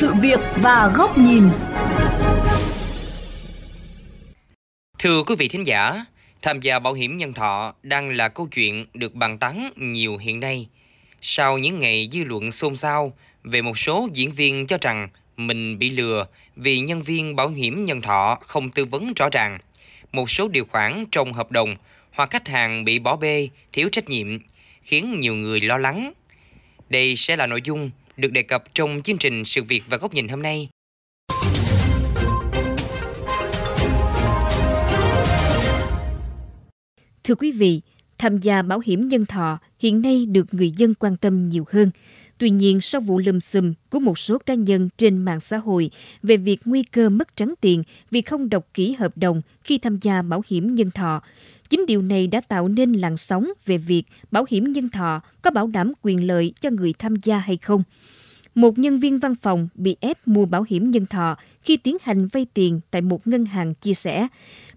sự việc và góc nhìn. Thưa quý vị thính giả, tham gia bảo hiểm nhân thọ đang là câu chuyện được bàn tán nhiều hiện nay. Sau những ngày dư luận xôn xao về một số diễn viên cho rằng mình bị lừa vì nhân viên bảo hiểm nhân thọ không tư vấn rõ ràng, một số điều khoản trong hợp đồng hoặc khách hàng bị bỏ bê, thiếu trách nhiệm, khiến nhiều người lo lắng. Đây sẽ là nội dung được đề cập trong chương trình Sự việc và góc nhìn hôm nay. Thưa quý vị, tham gia bảo hiểm nhân thọ hiện nay được người dân quan tâm nhiều hơn. Tuy nhiên, sau vụ lùm xùm của một số cá nhân trên mạng xã hội về việc nguy cơ mất trắng tiền vì không đọc kỹ hợp đồng khi tham gia bảo hiểm nhân thọ, chính điều này đã tạo nên làn sóng về việc bảo hiểm nhân thọ có bảo đảm quyền lợi cho người tham gia hay không. Một nhân viên văn phòng bị ép mua bảo hiểm nhân thọ khi tiến hành vay tiền tại một ngân hàng chia sẻ.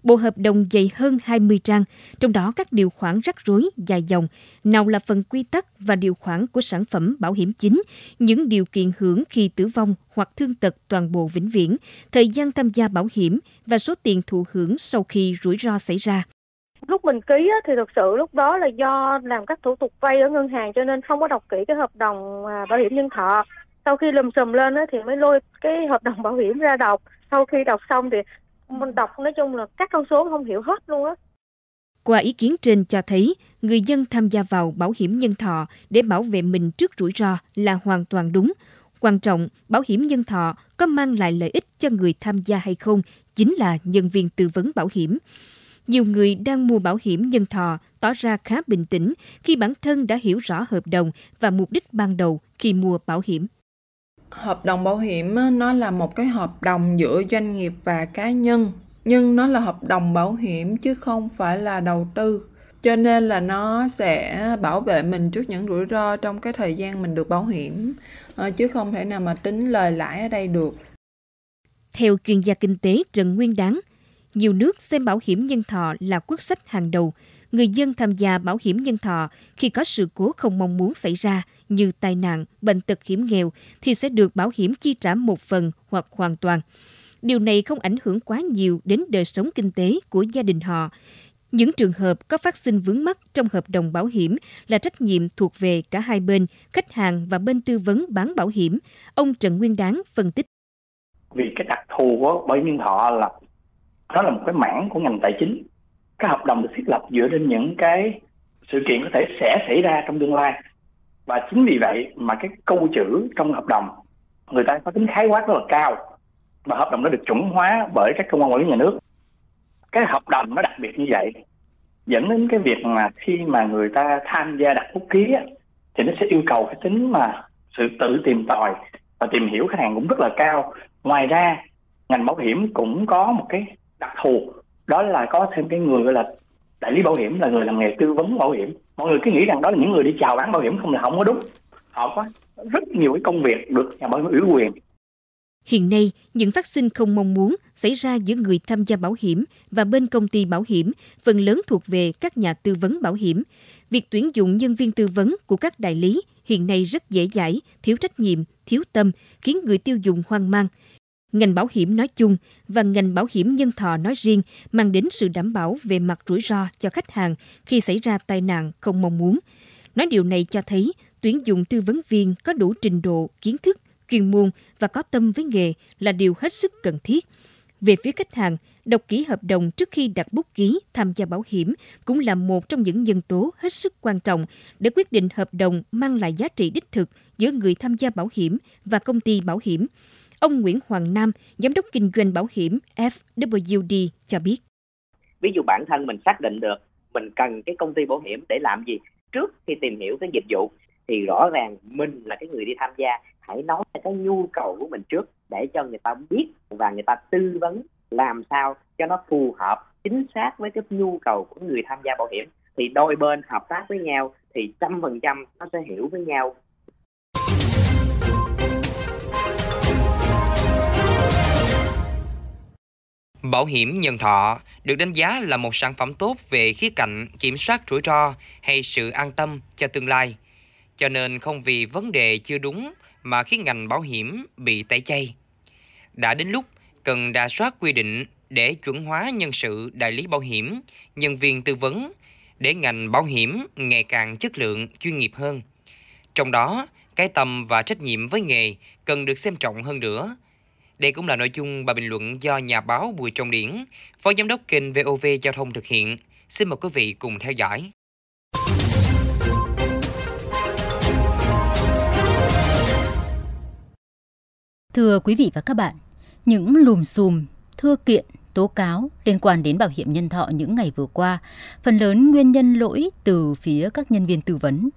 Bộ hợp đồng dày hơn 20 trang, trong đó các điều khoản rắc rối dài dòng, nào là phần quy tắc và điều khoản của sản phẩm bảo hiểm chính, những điều kiện hưởng khi tử vong hoặc thương tật toàn bộ vĩnh viễn, thời gian tham gia bảo hiểm và số tiền thụ hưởng sau khi rủi ro xảy ra. Lúc mình ký á, thì thực sự lúc đó là do làm các thủ tục vay ở ngân hàng cho nên không có đọc kỹ cái hợp đồng à, bảo hiểm nhân thọ. Sau khi lùm xùm lên thì mới lôi cái hợp đồng bảo hiểm ra đọc. Sau khi đọc xong thì mình đọc nói chung là các con số không hiểu hết luôn á. Qua ý kiến trên cho thấy, người dân tham gia vào bảo hiểm nhân thọ để bảo vệ mình trước rủi ro là hoàn toàn đúng. Quan trọng, bảo hiểm nhân thọ có mang lại lợi ích cho người tham gia hay không chính là nhân viên tư vấn bảo hiểm. Nhiều người đang mua bảo hiểm nhân thọ tỏ ra khá bình tĩnh khi bản thân đã hiểu rõ hợp đồng và mục đích ban đầu khi mua bảo hiểm. Hợp đồng bảo hiểm nó là một cái hợp đồng giữa doanh nghiệp và cá nhân, nhưng nó là hợp đồng bảo hiểm chứ không phải là đầu tư. Cho nên là nó sẽ bảo vệ mình trước những rủi ro trong cái thời gian mình được bảo hiểm, ờ, chứ không thể nào mà tính lời lãi ở đây được. Theo chuyên gia kinh tế Trần Nguyên Đáng, nhiều nước xem bảo hiểm nhân thọ là quốc sách hàng đầu. Người dân tham gia bảo hiểm nhân thọ khi có sự cố không mong muốn xảy ra như tai nạn, bệnh tật hiểm nghèo thì sẽ được bảo hiểm chi trả một phần hoặc hoàn toàn. Điều này không ảnh hưởng quá nhiều đến đời sống kinh tế của gia đình họ. Những trường hợp có phát sinh vướng mắc trong hợp đồng bảo hiểm là trách nhiệm thuộc về cả hai bên, khách hàng và bên tư vấn bán bảo hiểm. Ông Trần Nguyên Đáng phân tích. Vì cái đặc thù của bảo hiểm nhân thọ là nó là một cái mảng của ngành tài chính cái hợp đồng được thiết lập dựa trên những cái sự kiện có thể sẽ xảy ra trong tương lai. Và chính vì vậy mà cái câu chữ trong hợp đồng người ta có tính khái quát rất là cao và hợp đồng nó được chuẩn hóa bởi các cơ quan quản lý nhà nước. Cái hợp đồng nó đặc biệt như vậy dẫn đến cái việc mà khi mà người ta tham gia đặt bút ký á, thì nó sẽ yêu cầu cái tính mà sự tự tìm tòi và tìm hiểu khách hàng cũng rất là cao. Ngoài ra ngành bảo hiểm cũng có một cái đặc thù đó là có thêm cái người gọi là đại lý bảo hiểm là người làm nghề tư vấn bảo hiểm. Mọi người cứ nghĩ rằng đó là những người đi chào bán bảo hiểm không là không có đúng. Họ có rất nhiều cái công việc được nhà bảo hiểm ủy quyền. Hiện nay, những phát sinh không mong muốn xảy ra giữa người tham gia bảo hiểm và bên công ty bảo hiểm phần lớn thuộc về các nhà tư vấn bảo hiểm. Việc tuyển dụng nhân viên tư vấn của các đại lý hiện nay rất dễ dãi, thiếu trách nhiệm, thiếu tâm, khiến người tiêu dùng hoang mang – ngành bảo hiểm nói chung và ngành bảo hiểm nhân thọ nói riêng mang đến sự đảm bảo về mặt rủi ro cho khách hàng khi xảy ra tai nạn không mong muốn. Nói điều này cho thấy tuyển dụng tư vấn viên có đủ trình độ, kiến thức, chuyên môn và có tâm với nghề là điều hết sức cần thiết. Về phía khách hàng, đọc kỹ hợp đồng trước khi đặt bút ký tham gia bảo hiểm cũng là một trong những nhân tố hết sức quan trọng để quyết định hợp đồng mang lại giá trị đích thực giữa người tham gia bảo hiểm và công ty bảo hiểm – Ông Nguyễn Hoàng Nam, Giám đốc Kinh doanh Bảo hiểm FWD cho biết. Ví dụ bản thân mình xác định được mình cần cái công ty bảo hiểm để làm gì trước khi tìm hiểu cái dịch vụ thì rõ ràng mình là cái người đi tham gia hãy nói cái nhu cầu của mình trước để cho người ta biết và người ta tư vấn làm sao cho nó phù hợp chính xác với cái nhu cầu của người tham gia bảo hiểm thì đôi bên hợp tác với nhau thì trăm phần trăm nó sẽ hiểu với nhau Bảo hiểm nhân thọ được đánh giá là một sản phẩm tốt về khía cạnh kiểm soát rủi ro hay sự an tâm cho tương lai. Cho nên không vì vấn đề chưa đúng mà khiến ngành bảo hiểm bị tẩy chay. Đã đến lúc cần đà soát quy định để chuẩn hóa nhân sự đại lý bảo hiểm, nhân viên tư vấn để ngành bảo hiểm ngày càng chất lượng, chuyên nghiệp hơn. Trong đó, cái tâm và trách nhiệm với nghề cần được xem trọng hơn nữa. Đây cũng là nội dung bài bình luận do nhà báo Bùi Trọng Điển, Phó Giám đốc kênh VOV Giao thông thực hiện. Xin mời quý vị cùng theo dõi. Thưa quý vị và các bạn, những lùm xùm, thưa kiện, tố cáo liên quan đến bảo hiểm nhân thọ những ngày vừa qua, phần lớn nguyên nhân lỗi từ phía các nhân viên tư vấn.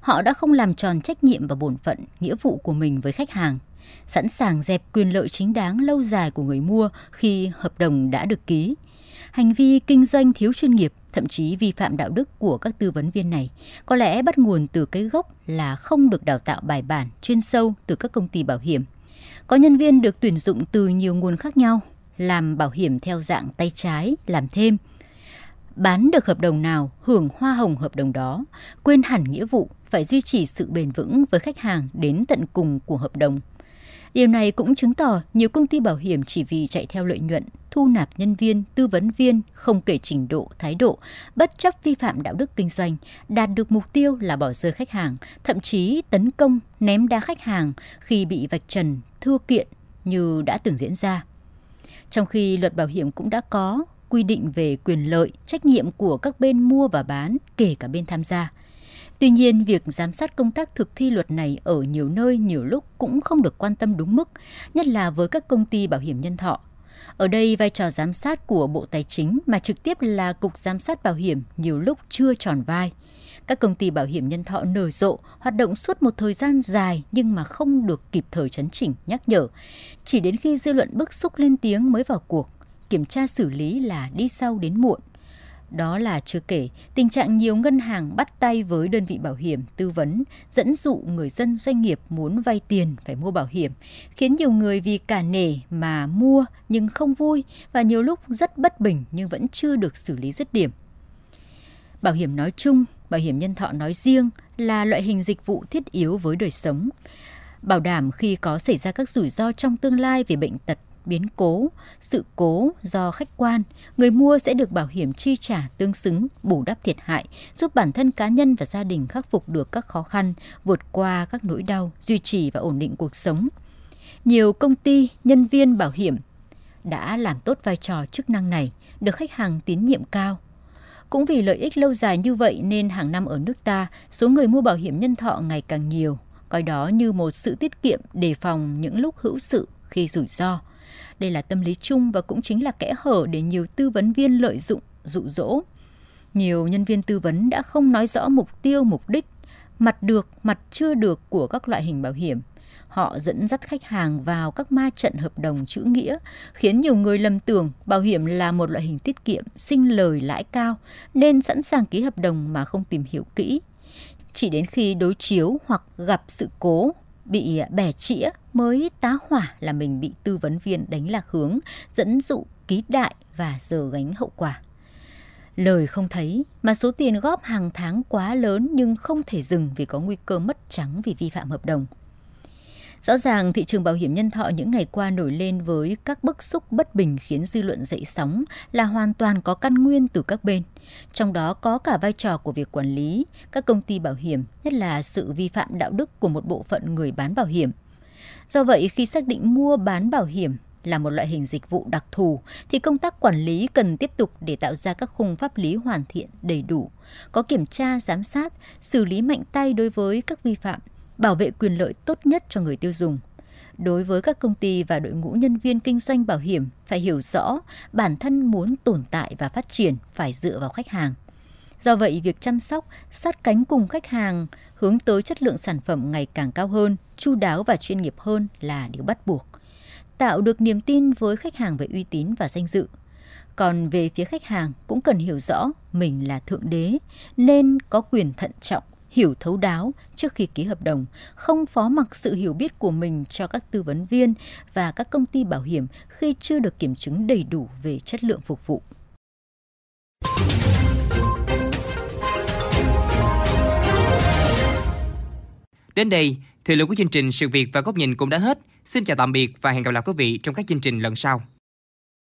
Họ đã không làm tròn trách nhiệm và bổn phận, nghĩa vụ của mình với khách hàng, sẵn sàng dẹp quyền lợi chính đáng lâu dài của người mua khi hợp đồng đã được ký. Hành vi kinh doanh thiếu chuyên nghiệp, thậm chí vi phạm đạo đức của các tư vấn viên này có lẽ bắt nguồn từ cái gốc là không được đào tạo bài bản, chuyên sâu từ các công ty bảo hiểm. Có nhân viên được tuyển dụng từ nhiều nguồn khác nhau, làm bảo hiểm theo dạng tay trái, làm thêm. Bán được hợp đồng nào, hưởng hoa hồng hợp đồng đó, quên hẳn nghĩa vụ phải duy trì sự bền vững với khách hàng đến tận cùng của hợp đồng. Điều này cũng chứng tỏ nhiều công ty bảo hiểm chỉ vì chạy theo lợi nhuận, thu nạp nhân viên, tư vấn viên, không kể trình độ, thái độ, bất chấp vi phạm đạo đức kinh doanh, đạt được mục tiêu là bỏ rơi khách hàng, thậm chí tấn công, ném đá khách hàng khi bị vạch trần, thưa kiện như đã từng diễn ra. Trong khi luật bảo hiểm cũng đã có quy định về quyền lợi, trách nhiệm của các bên mua và bán, kể cả bên tham gia. Tuy nhiên, việc giám sát công tác thực thi luật này ở nhiều nơi nhiều lúc cũng không được quan tâm đúng mức, nhất là với các công ty bảo hiểm nhân thọ. Ở đây, vai trò giám sát của Bộ Tài chính mà trực tiếp là Cục Giám sát Bảo hiểm nhiều lúc chưa tròn vai. Các công ty bảo hiểm nhân thọ nở rộ, hoạt động suốt một thời gian dài nhưng mà không được kịp thời chấn chỉnh, nhắc nhở. Chỉ đến khi dư luận bức xúc lên tiếng mới vào cuộc, kiểm tra xử lý là đi sau đến muộn. Đó là chưa kể, tình trạng nhiều ngân hàng bắt tay với đơn vị bảo hiểm tư vấn, dẫn dụ người dân doanh nghiệp muốn vay tiền phải mua bảo hiểm, khiến nhiều người vì cả nể mà mua nhưng không vui và nhiều lúc rất bất bình nhưng vẫn chưa được xử lý dứt điểm. Bảo hiểm nói chung, bảo hiểm nhân thọ nói riêng là loại hình dịch vụ thiết yếu với đời sống. Bảo đảm khi có xảy ra các rủi ro trong tương lai về bệnh tật, biến cố, sự cố do khách quan, người mua sẽ được bảo hiểm chi trả tương xứng, bù đắp thiệt hại, giúp bản thân cá nhân và gia đình khắc phục được các khó khăn, vượt qua các nỗi đau, duy trì và ổn định cuộc sống. Nhiều công ty, nhân viên bảo hiểm đã làm tốt vai trò chức năng này, được khách hàng tín nhiệm cao. Cũng vì lợi ích lâu dài như vậy nên hàng năm ở nước ta, số người mua bảo hiểm nhân thọ ngày càng nhiều, coi đó như một sự tiết kiệm đề phòng những lúc hữu sự khi rủi ro. Đây là tâm lý chung và cũng chính là kẽ hở để nhiều tư vấn viên lợi dụng, dụ dỗ. Nhiều nhân viên tư vấn đã không nói rõ mục tiêu, mục đích, mặt được, mặt chưa được của các loại hình bảo hiểm. Họ dẫn dắt khách hàng vào các ma trận hợp đồng chữ nghĩa, khiến nhiều người lầm tưởng bảo hiểm là một loại hình tiết kiệm, sinh lời lãi cao, nên sẵn sàng ký hợp đồng mà không tìm hiểu kỹ. Chỉ đến khi đối chiếu hoặc gặp sự cố bị à, bẻ chĩa mới tá hỏa là mình bị tư vấn viên đánh lạc hướng, dẫn dụ ký đại và giờ gánh hậu quả. Lời không thấy mà số tiền góp hàng tháng quá lớn nhưng không thể dừng vì có nguy cơ mất trắng vì vi phạm hợp đồng. Rõ ràng thị trường bảo hiểm nhân thọ những ngày qua nổi lên với các bức xúc bất bình khiến dư luận dậy sóng là hoàn toàn có căn nguyên từ các bên. Trong đó có cả vai trò của việc quản lý, các công ty bảo hiểm, nhất là sự vi phạm đạo đức của một bộ phận người bán bảo hiểm. Do vậy, khi xác định mua bán bảo hiểm là một loại hình dịch vụ đặc thù thì công tác quản lý cần tiếp tục để tạo ra các khung pháp lý hoàn thiện đầy đủ, có kiểm tra, giám sát, xử lý mạnh tay đối với các vi phạm bảo vệ quyền lợi tốt nhất cho người tiêu dùng. Đối với các công ty và đội ngũ nhân viên kinh doanh bảo hiểm phải hiểu rõ bản thân muốn tồn tại và phát triển phải dựa vào khách hàng. Do vậy, việc chăm sóc, sát cánh cùng khách hàng hướng tới chất lượng sản phẩm ngày càng cao hơn, chu đáo và chuyên nghiệp hơn là điều bắt buộc. Tạo được niềm tin với khách hàng về uy tín và danh dự. Còn về phía khách hàng cũng cần hiểu rõ mình là thượng đế nên có quyền thận trọng hiểu thấu đáo trước khi ký hợp đồng, không phó mặc sự hiểu biết của mình cho các tư vấn viên và các công ty bảo hiểm khi chưa được kiểm chứng đầy đủ về chất lượng phục vụ. Đến đây, Thời lượng của chương trình Sự việc và góc nhìn cũng đã hết. Xin chào tạm biệt và hẹn gặp lại quý vị trong các chương trình lần sau.